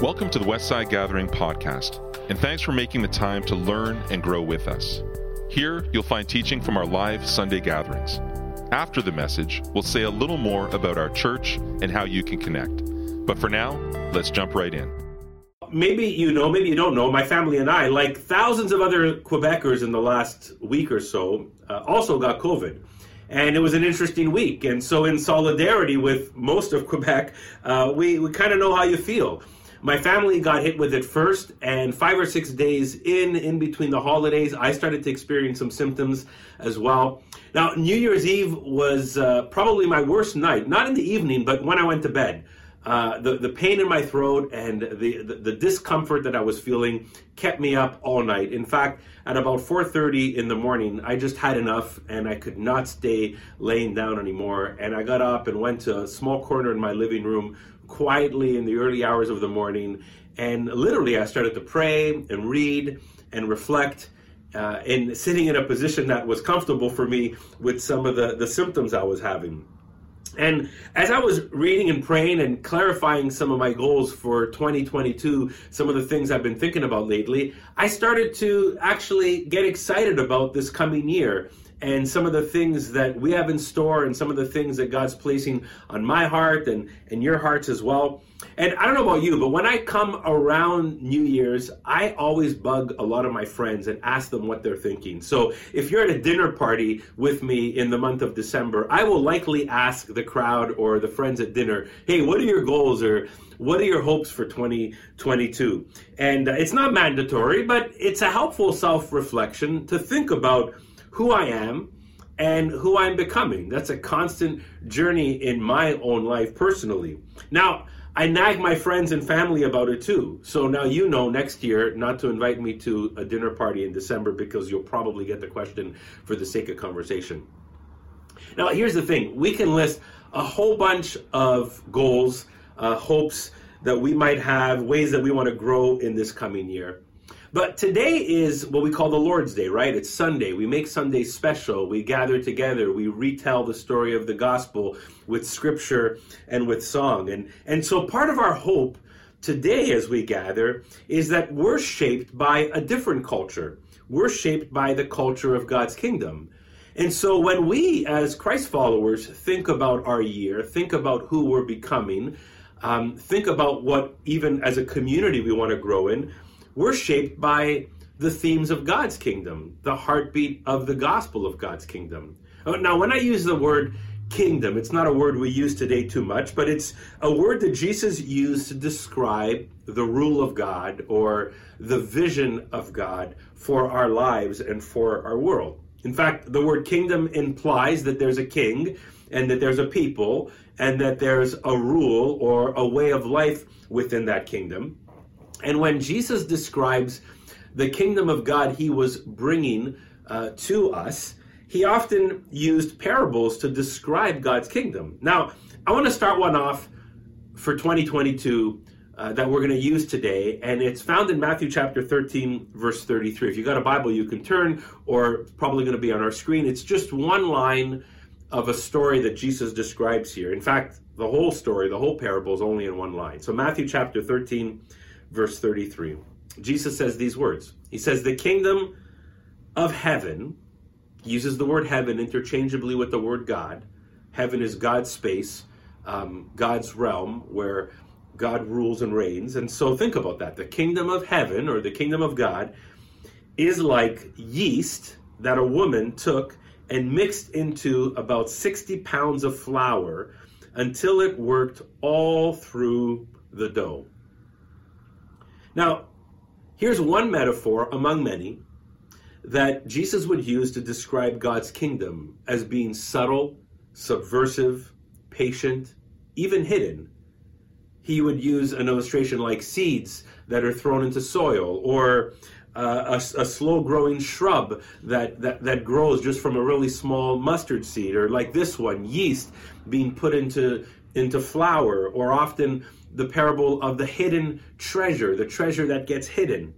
Welcome to the Westside Gathering podcast, and thanks for making the time to learn and grow with us. Here, you'll find teaching from our live Sunday gatherings. After the message, we'll say a little more about our church and how you can connect. But for now, let's jump right in. Maybe you know, maybe you don't know, my family and I, like thousands of other Quebecers in the last week or so, uh, also got COVID and it was an interesting week. And so, in solidarity with most of Quebec, uh, we, we kind of know how you feel. My family got hit with it first, and five or six days in, in between the holidays, I started to experience some symptoms as well. Now, New Year's Eve was uh, probably my worst night, not in the evening, but when I went to bed. Uh, the the pain in my throat and the, the, the discomfort that I was feeling kept me up all night. In fact, at about 4:30 in the morning, I just had enough and I could not stay laying down anymore. And I got up and went to a small corner in my living room quietly in the early hours of the morning, and literally I started to pray and read and reflect. Uh, and sitting in a position that was comfortable for me with some of the, the symptoms I was having. And as I was reading and praying and clarifying some of my goals for 2022, some of the things I've been thinking about lately, I started to actually get excited about this coming year and some of the things that we have in store and some of the things that God's placing on my heart and, and your hearts as well. And I don't know about you, but when I come around New Year's, I always bug a lot of my friends and ask them what they're thinking. So if you're at a dinner party with me in the month of December, I will likely ask the crowd or the friends at dinner, hey, what are your goals or what are your hopes for 2022? And uh, it's not mandatory, but it's a helpful self reflection to think about who I am and who I'm becoming. That's a constant journey in my own life personally. Now, I nag my friends and family about it too. So now you know next year not to invite me to a dinner party in December because you'll probably get the question for the sake of conversation. Now, here's the thing we can list a whole bunch of goals, uh, hopes that we might have, ways that we want to grow in this coming year. But today is what we call the Lord's Day, right? It's Sunday. We make Sunday special. We gather together. We retell the story of the gospel with scripture and with song. And, and so part of our hope today as we gather is that we're shaped by a different culture. We're shaped by the culture of God's kingdom. And so when we, as Christ followers, think about our year, think about who we're becoming, um, think about what even as a community we want to grow in, we're shaped by the themes of God's kingdom, the heartbeat of the gospel of God's kingdom. Uh, now, when I use the word kingdom, it's not a word we use today too much, but it's a word that Jesus used to describe the rule of God or the vision of God for our lives and for our world. In fact, the word kingdom implies that there's a king and that there's a people and that there's a rule or a way of life within that kingdom. And when Jesus describes the kingdom of God he was bringing uh, to us, he often used parables to describe God's kingdom. Now, I want to start one off for 2022 uh, that we're going to use today, and it's found in Matthew chapter 13, verse 33. If you got a Bible, you can turn, or probably going to be on our screen. It's just one line of a story that Jesus describes here. In fact, the whole story, the whole parable is only in one line. So, Matthew chapter 13, verse 33. Jesus says these words. He says, The kingdom of heaven, uses the word heaven interchangeably with the word God. Heaven is God's space, um, God's realm where God rules and reigns. And so think about that. The kingdom of heaven or the kingdom of God is like yeast that a woman took and mixed into about 60 pounds of flour until it worked all through the dough. Now, here's one metaphor among many that Jesus would use to describe God's kingdom as being subtle, subversive, patient, even hidden. He would use an illustration like seeds that are thrown into soil or uh, a, a slow growing shrub that, that, that grows just from a really small mustard seed, or like this one, yeast being put into, into flour, or often the parable of the hidden treasure, the treasure that gets hidden.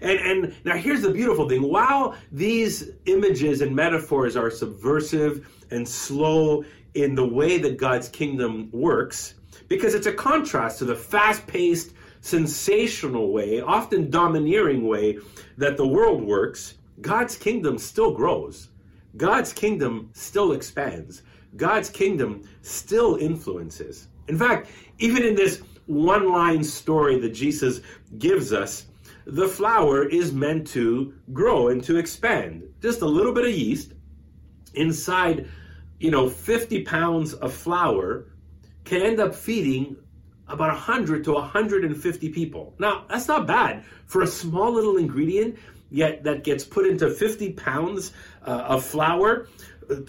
And, and now here's the beautiful thing. While these images and metaphors are subversive and slow in the way that God's kingdom works, because it's a contrast to the fast paced, sensational way, often domineering way that the world works, God's kingdom still grows. God's kingdom still expands. God's kingdom still influences. In fact, even in this one line story that Jesus gives us, the flour is meant to grow and to expand. Just a little bit of yeast inside, you know, 50 pounds of flour can end up feeding about 100 to 150 people. Now, that's not bad for a small little ingredient, yet that gets put into 50 pounds uh, of flour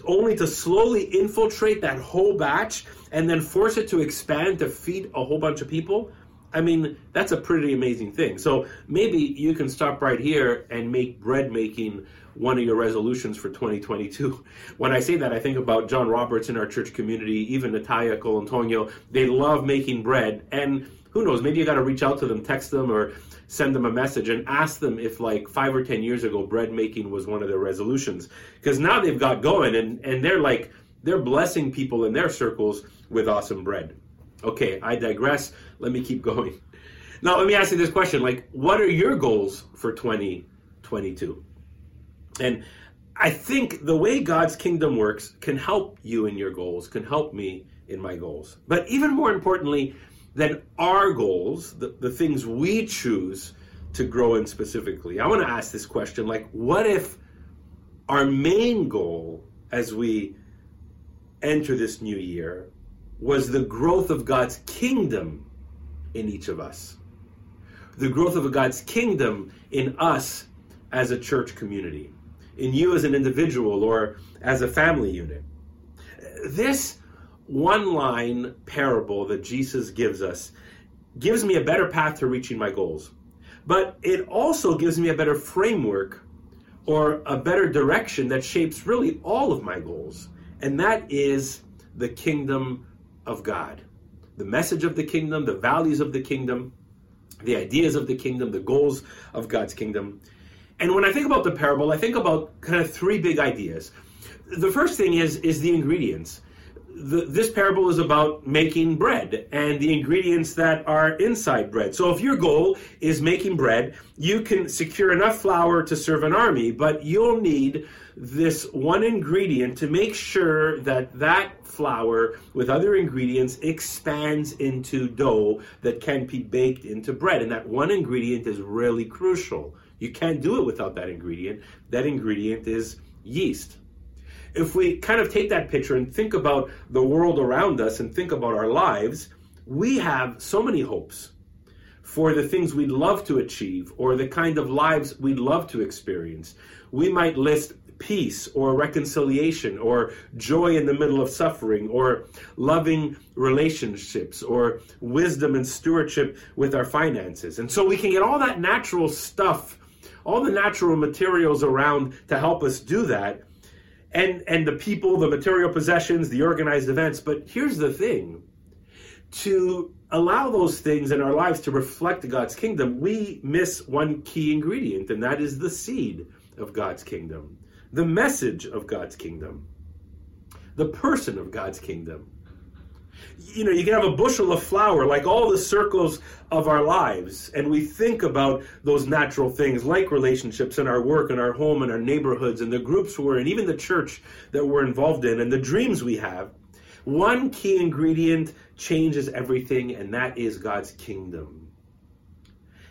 only to slowly infiltrate that whole batch and then force it to expand to feed a whole bunch of people. I mean, that's a pretty amazing thing. So maybe you can stop right here and make bread making one of your resolutions for 2022. When I say that, I think about John Roberts in our church community, even Natalia Colantonio. They love making bread. And who knows, maybe you got to reach out to them, text them, or send them a message and ask them if like five or ten years ago bread making was one of their resolutions. Because now they've got going and and they're like they're blessing people in their circles with awesome bread. Okay i digress. Let me keep going. Now let me ask you this question. Like what are your goals for 2022 and i think the way god's kingdom works can help you in your goals can help me in my goals. But even more importantly than our goals, the, the things we choose to grow in specifically. I want to ask this question like, what if our main goal as we enter this new year was the growth of God's kingdom in each of us? The growth of God's kingdom in us as a church community, in you as an individual or as a family unit. This one line parable that Jesus gives us gives me a better path to reaching my goals. But it also gives me a better framework or a better direction that shapes really all of my goals. And that is the kingdom of God. The message of the kingdom, the values of the kingdom, the ideas of the kingdom, the goals of God's kingdom. And when I think about the parable, I think about kind of three big ideas. The first thing is is the ingredients the, this parable is about making bread and the ingredients that are inside bread. So if your goal is making bread, you can secure enough flour to serve an army, but you'll need this one ingredient to make sure that that flour with other ingredients expands into dough that can be baked into bread. And that one ingredient is really crucial. You can't do it without that ingredient. That ingredient is yeast if we kind of take that picture and think about the world around us and think about our lives, we have so many hopes for the things we'd love to achieve or the kind of lives we'd love to experience. We might list peace or reconciliation or joy in the middle of suffering or loving relationships or wisdom and stewardship with our finances. And so we can get all that natural stuff, all the natural materials around to help us do that and and the people, the material possessions, the organized events. But here's the thing: to allow those things in our lives to reflect God's kingdom, we miss one key ingredient, and that is the seed of God's kingdom, the message of God's kingdom, the person of God's kingdom you know, you can have a bushel of flour, like all the circles of our lives, and we think about those natural things like relationships and our work and our home and our neighborhoods and the groups we're in, even the church that we're involved in, and the dreams we have. One key ingredient changes everything, and that is God's kingdom.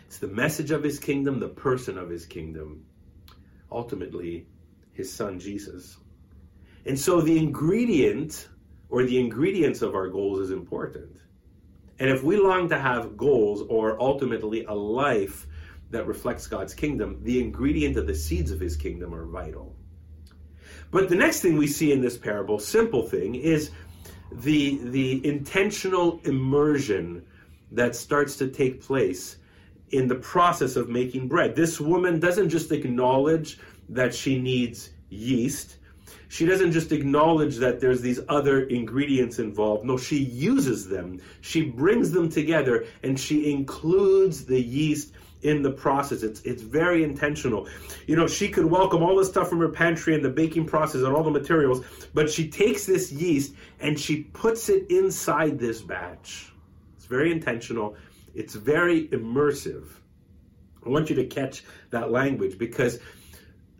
It's the message of his kingdom, the person of his kingdom, ultimately, his son Jesus. And so the ingredient or the ingredients of our goals is important. And if we long to have goals or ultimately a life that reflects God's kingdom, the ingredient of the seeds of his kingdom are vital. But the next thing we see in this parable, simple thing, is the the intentional immersion that starts to take place in the process of making bread. This woman doesn't just acknowledge that she needs yeast, she doesn't just acknowledge that there's these other ingredients involved. No, she uses them. She brings them together and she includes the yeast in the process. It's it's very intentional. You know, she could welcome all the stuff from her pantry and the baking process and all the materials, but she takes this yeast and she puts it inside this batch. It's very intentional. It's very immersive. I want you to catch that language because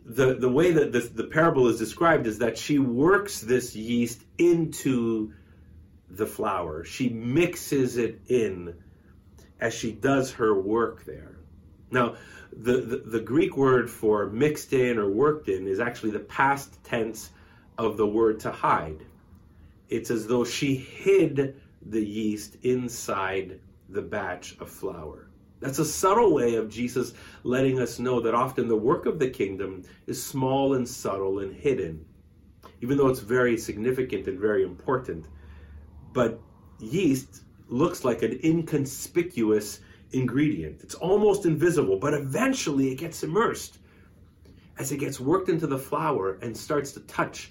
the, the way that the, the parable is described is that she works this yeast into the flour. She mixes it in as she does her work there. Now, the, the, the, Greek word for mixed in or worked in is actually the past tense of the word to hide. It's as though she hid the yeast inside the batch of flour. That's a subtle way of Jesus letting us know that often the work of the kingdom is small and subtle and hidden, even though it's very significant and very important. But yeast looks like an inconspicuous ingredient. It's almost invisible, but eventually it gets immersed as it gets worked into the flour and starts to touch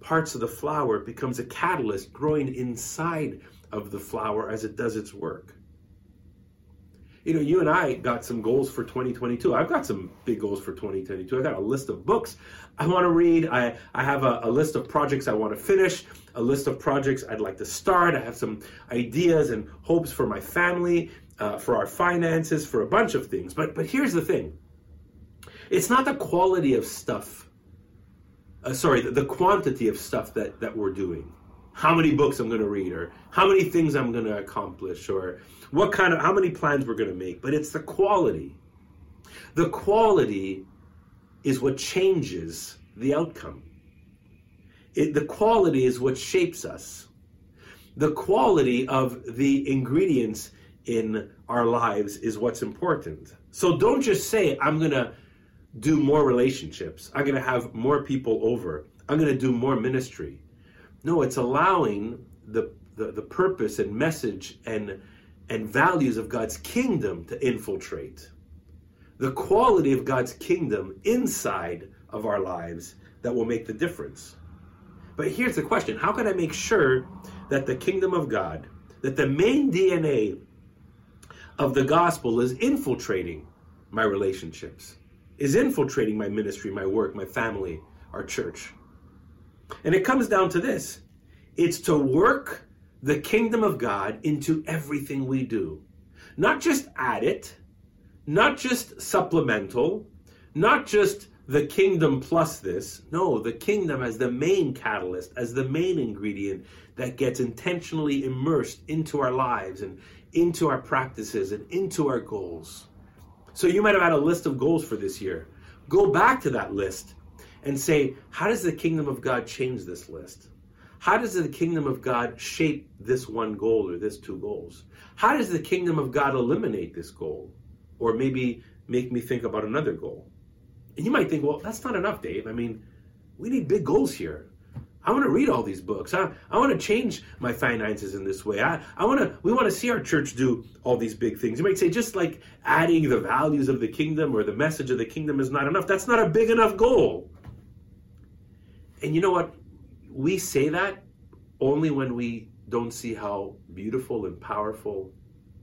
parts of the flour. It becomes a catalyst growing inside of the flour as it does its work. You know, you and I got some goals for 2022. I've got some big goals for 2022. I got a list of books I want to read. I, I have a, a list of projects I want to finish, a list of projects I'd like to start. I have some ideas and hopes for my family uh, for our finances, for a bunch of things. But but here's the thing: it's not the quality of stuff. Uh, sorry, the, the quantity of stuff that that we're doing. How many books I'm going to read, or how many things I'm going to accomplish, or what kind of how many plans we're going to make. But it's the quality. The quality is what changes the outcome. It, the quality is what shapes us. The quality of the ingredients in our lives is what's important. So don't just say, I'm going to do more relationships. I'm going to have more people over. I'm going to do more ministry. No, it's allowing the, the, the purpose and message and, and values of God's kingdom to infiltrate. The quality of God's kingdom inside of our lives that will make the difference. But here's the question How can I make sure that the kingdom of God, that the main DNA of the gospel is infiltrating my relationships, is infiltrating my ministry, my work, my family, our church. And it comes down to this it's to work the kingdom of God into everything we do. Not just add it, not just supplemental, not just the kingdom plus this. No, the kingdom as the main catalyst, as the main ingredient that gets intentionally immersed into our lives and into our practices and into our goals. So you might have had a list of goals for this year. Go back to that list and say, how does the kingdom of God change this list? How does the kingdom of God shape this one goal or this two goals? How does the kingdom of God eliminate this goal? Or maybe make me think about another goal? And you might think, well, that's not enough, Dave. I mean, we need big goals here. I want to read all these books. I, I want to change my finances in this way. I, I want to, we want to see our church do all these big things. You might say, just like adding the values of the kingdom or the message of the kingdom is not enough. That's not a big enough goal. And you know what? We say that only when we don't see how beautiful and powerful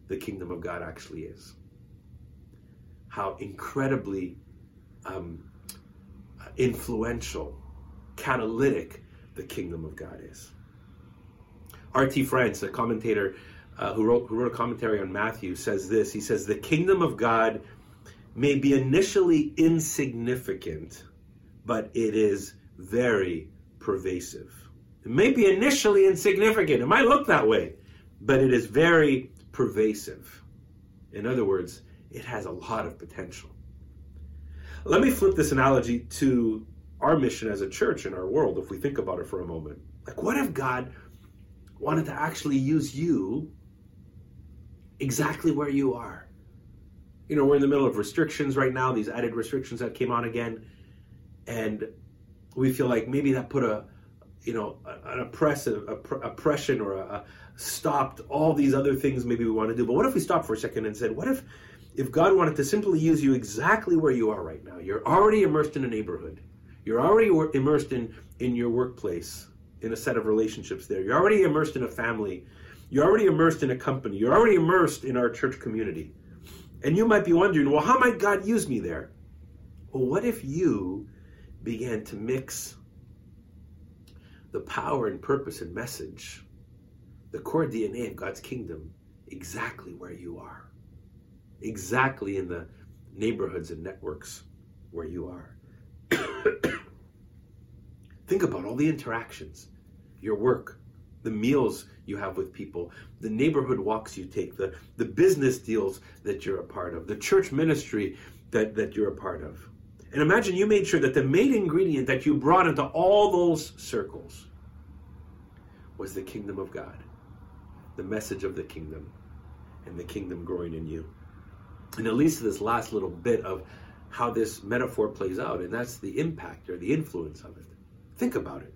the kingdom of God actually is. How incredibly um, influential, catalytic, the kingdom of God is. R.T. France, a commentator uh, who, wrote, who wrote a commentary on Matthew, says this. He says, The kingdom of God may be initially insignificant, but it is very pervasive. It may be initially insignificant, it might look that way, but it is very pervasive. In other words, it has a lot of potential. Let me flip this analogy to our mission as a church in our world, if we think about it for a moment. Like, what if God wanted to actually use you exactly where you are? You know, we're in the middle of restrictions right now, these added restrictions that came on again. And we feel like maybe that put a, you know, an oppressive oppression or a, a stopped all these other things maybe we want to do. But what if we stopped for a second and said, what if, if God wanted to simply use you exactly where you are right now? You're already immersed in a neighborhood. You're already immersed in, in your workplace, in a set of relationships there. You're already immersed in a family. You're already immersed in a company. You're already immersed in our church community. And you might be wondering, well, how might God use me there? Well, what if you began to mix the power and purpose and message, the core DNA of God's kingdom, exactly where you are? exactly in the neighborhoods and networks where you are. Think about all the interactions, your work, the meals you have with people, the neighborhood walks you take, the, the business deals that you're a part of, the church ministry that, that you're a part of. And imagine you made sure that the main ingredient that you brought into all those circles was the kingdom of God, the message of the kingdom, and the kingdom growing in you. And it leads to this last little bit of how this metaphor plays out, and that's the impact or the influence of it. Think about it.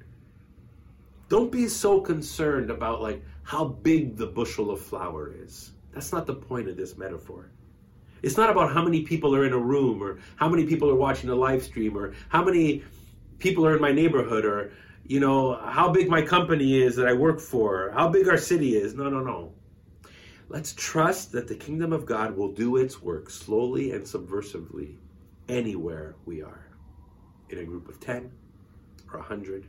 Don't be so concerned about like how big the bushel of flour is. That's not the point of this metaphor. It's not about how many people are in a room or how many people are watching a live stream or how many people are in my neighborhood or you know how big my company is that I work for, how big our city is. No, no, no. Let's trust that the kingdom of God will do its work slowly and subversively anywhere we are. In a group of 10 or a 100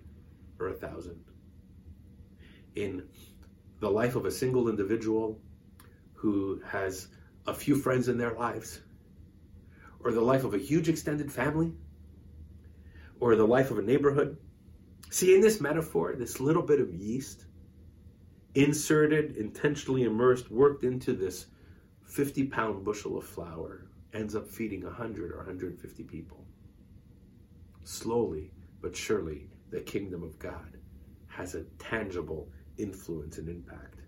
or a 1,000 in the life of a single individual who has a few friends in their lives, or the life of a huge extended family, or the life of a neighborhood. See, in this metaphor, this little bit of yeast inserted, intentionally immersed, worked into this 50 pound bushel of flour ends up feeding 100 or 150 people. Slowly but surely, the kingdom of God has a tangible influence and impact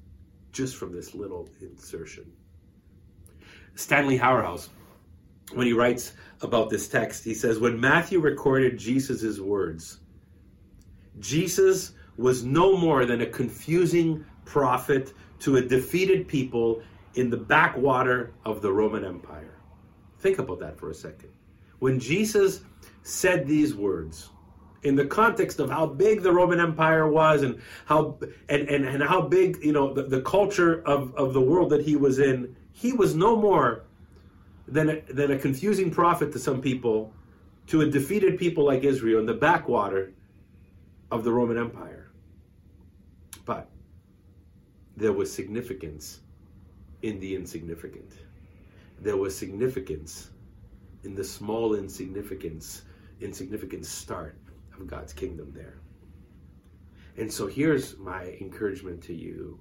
just from this little insertion. Stanley Hauerwas, when he writes about this text, he says, When Matthew recorded Jesus' words, Jesus was no more than a confusing prophet to a defeated people in the backwater of the Roman Empire. Think about that for a second. When Jesus said these words, in the context of how big the Roman Empire was and how and, and, and how big, you know, the, the culture of, of the world that he was in, he was no more than a, than a confusing prophet to some people, to a defeated people like Israel in the backwater of the Roman Empire. But there was significance in the insignificant. There was significance in the small insignificance, insignificant start of God's kingdom there. And so here's my encouragement to you,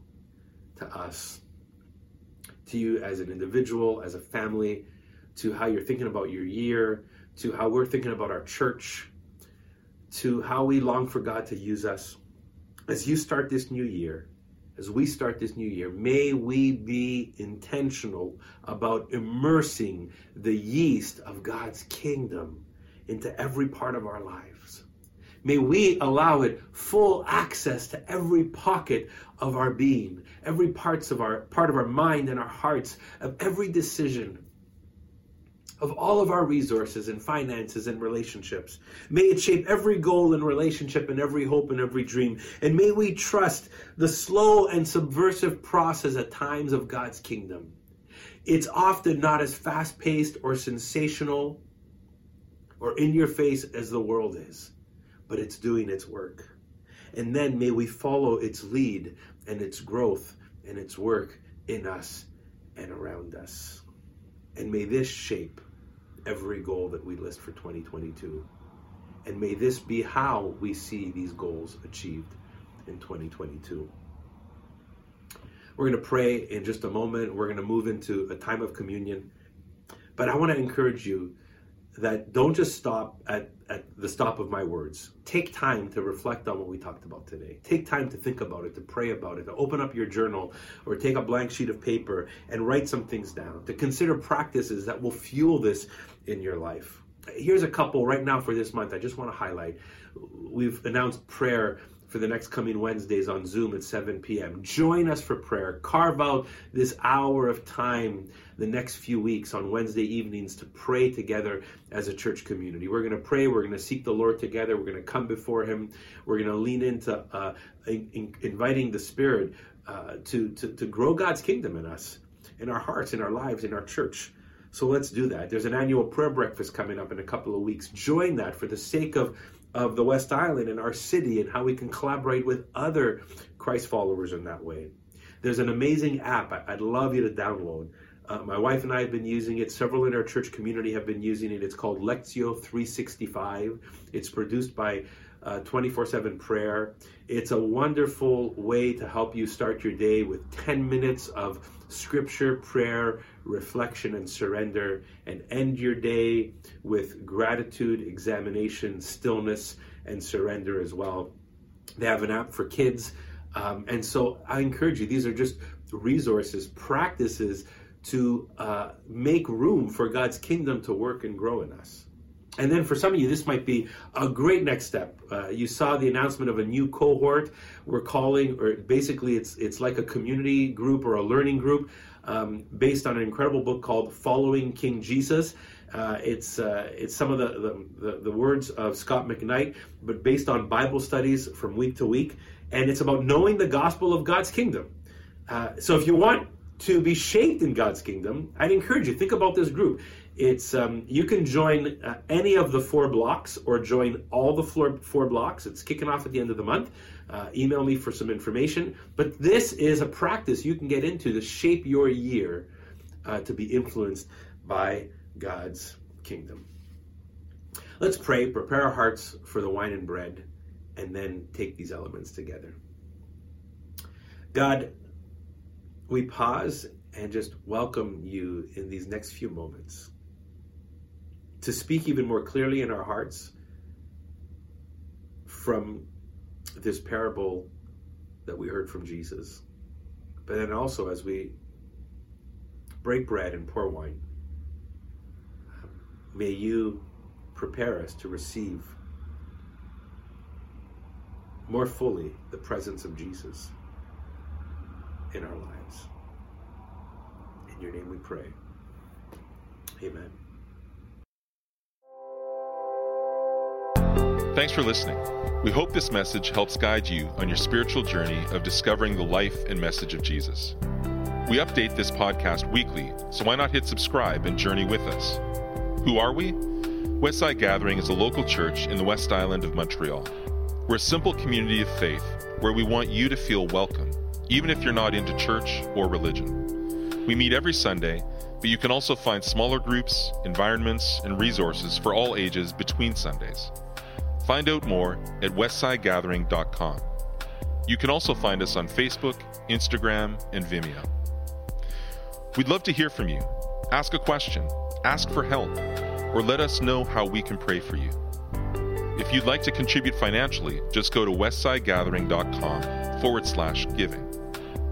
to us, to you as an individual, as a family, to how you're thinking about your year, to how we're thinking about our church, to how we long for God to use us. As you start this new year, as we start this new year, may we be intentional about immersing the yeast of God's kingdom into every part of our lives. May we allow it full access to every pocket of our being, every parts of our part of our mind and our hearts, of every decision, of all of our resources and finances and relationships. May it shape every goal and relationship and every hope and every dream. And may we trust the slow and subversive process at times of God's kingdom. It's often not as fast paced or sensational or in your face as the world is but it's doing its work. And then may we follow its lead and its growth and its work in us and around us. And may this shape every goal that we list for 2022. And may this be how we see these goals achieved in 2022. We're going to pray in just a moment. We're going to move into a time of communion. But I want to encourage you that don't just stop at, at the stop of my words. Take time to reflect on what we talked about today. Take time to think about it, to pray about it, to open up your journal or take a blank sheet of paper and write some things down, to consider practices that will fuel this in your life. Here's a couple right now for this month I just want to highlight. We've announced prayer for the next coming Wednesdays on Zoom at 7 p.m. Join us for prayer. Carve out this hour of time the next few weeks on Wednesday evenings to pray together as a church community. We're going to pray. We're going to seek the Lord together. We're going to come before Him. We're going to lean into uh, in, inviting the Spirit uh, to, to, to grow God's kingdom in us, in our hearts, in our lives, in our church. So let's do that. There's an annual prayer breakfast coming up in a couple of weeks. Join that for the sake of of the West Island and our city and how we can collaborate with other Christ followers in that way. There's an amazing app I'd love you to download Uh, my wife and I have been using it. Several in our church community have been using it. It's called Lectio 365. It's produced by uh, 24 7 prayer. It's a wonderful way to help you start your day with 10 minutes of scripture, prayer, reflection, and surrender, and end your day with gratitude, examination, stillness, and surrender as well. They have an app for kids. Um, and so I encourage you, these are just resources, practices to uh, make room for God's kingdom to work and grow in us. And then for some of you, this might be a great next step. Uh, you saw the announcement of a new cohort. We're calling, or basically, it's it's like a community group or a learning group um, based on an incredible book called "Following King Jesus." Uh, it's uh, it's some of the, the, the words of Scot McKnight, but based on Bible studies from week to week, and it's about knowing the gospel of God's kingdom. Uh, so if you want to be shaped in God's kingdom, I'd encourage you think about this group. It's um, you can join uh, any of the four blocks or join all the four, four blocks. It's kicking off at the end of the month. Uh, email me for some information. But this is a practice you can get into to shape your year uh, to be influenced by God's kingdom. Let's pray, prepare our hearts for the wine and bread, and then take these elements together. God, we pause and just welcome you in these next few moments to speak even more clearly in our hearts from this parable that we heard from Jesus. But then also as we break bread and pour wine, may you prepare us to receive more fully the presence of Jesus in our lives. In your name we pray. Amen. Thanks for listening. We hope this message helps guide you on your spiritual journey of discovering the life and message of Jesus. We update this podcast weekly, so why not hit subscribe and journey with us? Who are we? Westside Gathering is a local church in the West Island of Montreal. We're a simple community of faith where we want you to feel welcome even if you're not into church or religion. We meet every Sunday, but you can also find smaller groups, environments, and resources for all ages between Sundays. Find out more at westsidegathering.com. You can also find us on Facebook, Instagram, and Vimeo. We'd love to hear from you. Ask a question, ask for help, or let us know how we can pray for you. If you'd like to contribute financially, just go to westsidegathering.com forward slash giving.